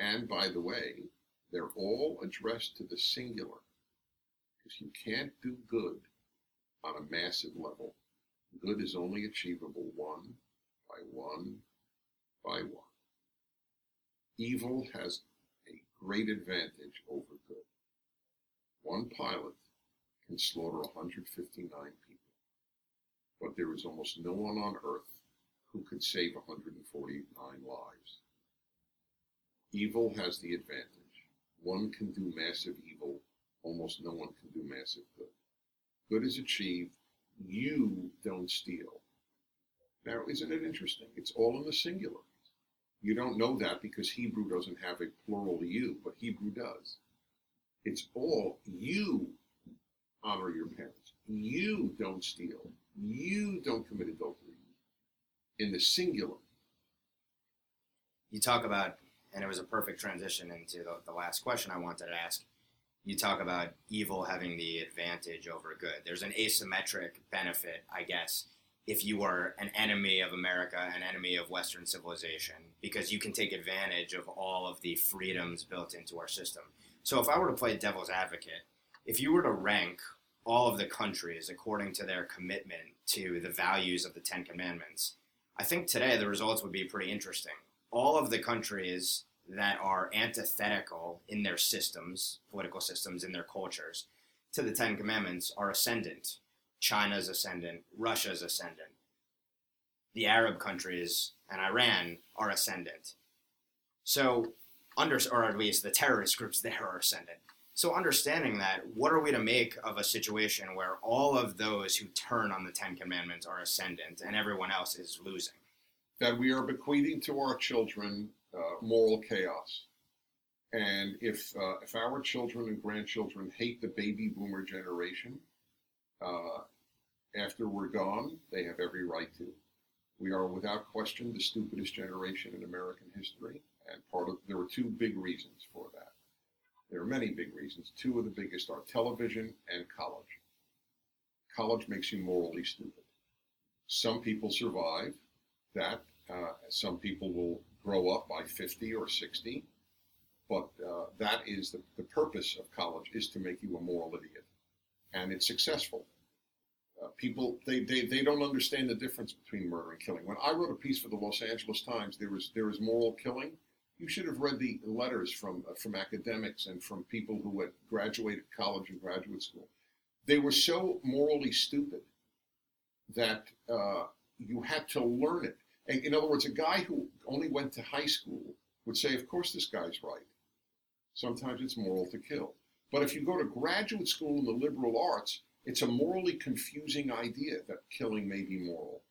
And by the way, they're all addressed to the singular because you can't do good on a massive level. Good is only achievable one by one by one. Evil has a great advantage over good. One pilot can slaughter 159 people, but there is almost no one on earth who could save 149 lives. Evil has the advantage. One can do massive evil, almost no one can do massive good. Good is achieved, you don't steal. Now, isn't it interesting? It's all in the singular. You don't know that because Hebrew doesn't have a plural you, but Hebrew does. It's all you honor your parents. You don't steal. You don't commit adultery. In the singular. You talk about, and it was a perfect transition into the, the last question I wanted to ask. You talk about evil having the advantage over good. There's an asymmetric benefit, I guess, if you are an enemy of America, an enemy of Western civilization, because you can take advantage of all of the freedoms built into our system. So if I were to play devil's advocate, if you were to rank all of the countries according to their commitment to the values of the Ten Commandments, I think today the results would be pretty interesting. All of the countries that are antithetical in their systems, political systems, in their cultures, to the Ten Commandments are ascendant. China's ascendant, Russia's ascendant. The Arab countries and Iran are ascendant. So, under, or at least the terrorist groups there are ascendant. So, understanding that, what are we to make of a situation where all of those who turn on the Ten Commandments are ascendant and everyone else is losing? That we are bequeathing to our children uh, moral chaos. And if, uh, if our children and grandchildren hate the baby boomer generation, uh, after we're gone, they have every right to. We are without question the stupidest generation in American history, and part of there are two big reasons for that. There are many big reasons. Two of the biggest are television and college. College makes you morally stupid. Some people survive that. Uh, some people will grow up by 50 or 60, but uh, that is the, the purpose of college is to make you a moral idiot, and it's successful. Uh, people they, they they don't understand the difference between murder and killing. When I wrote a piece for the Los Angeles Times, there was there was moral killing. You should have read the letters from uh, from academics and from people who had graduated college and graduate school. They were so morally stupid that uh, you had to learn it. In other words, a guy who only went to high school would say, "Of course, this guy's right." Sometimes it's moral to kill. But if you go to graduate school in the liberal arts, it's a morally confusing idea that killing may be moral.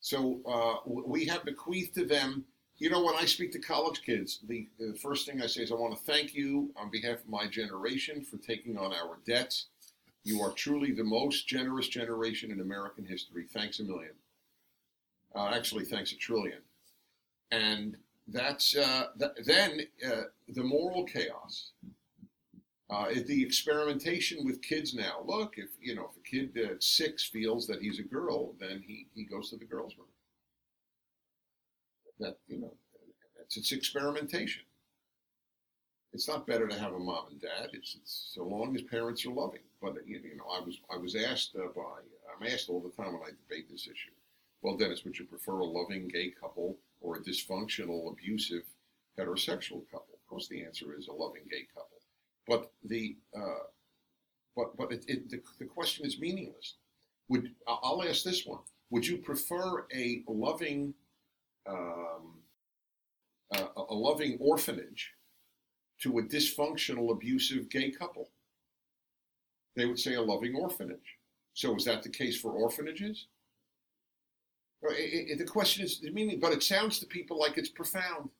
So uh, we have bequeathed to them. You know, when I speak to college kids, the, the first thing I say is, I want to thank you on behalf of my generation for taking on our debts. You are truly the most generous generation in American history. Thanks a million. Uh, actually, thanks a trillion. And that's uh, th- then uh, the moral chaos uh, the experimentation with kids now. Look, if you know, if a kid at six feels that he's a girl, then he, he goes to the girls' room. That you know, it's it's experimentation. It's not better to have a mom and dad. It's, it's so long as parents are loving. But you know, I was I was asked uh, by I'm asked all the time when I debate this issue. Well, Dennis, would you prefer a loving gay couple or a dysfunctional, abusive heterosexual couple? Of course, the answer is a loving gay couple. But the uh, but but it, it, the, the question is meaningless. Would I'll ask this one: Would you prefer a loving um, a loving orphanage to a dysfunctional, abusive gay couple? They would say a loving orphanage. So is that the case for orphanages? It, it, the question is meaning, but it sounds to people like it's profound.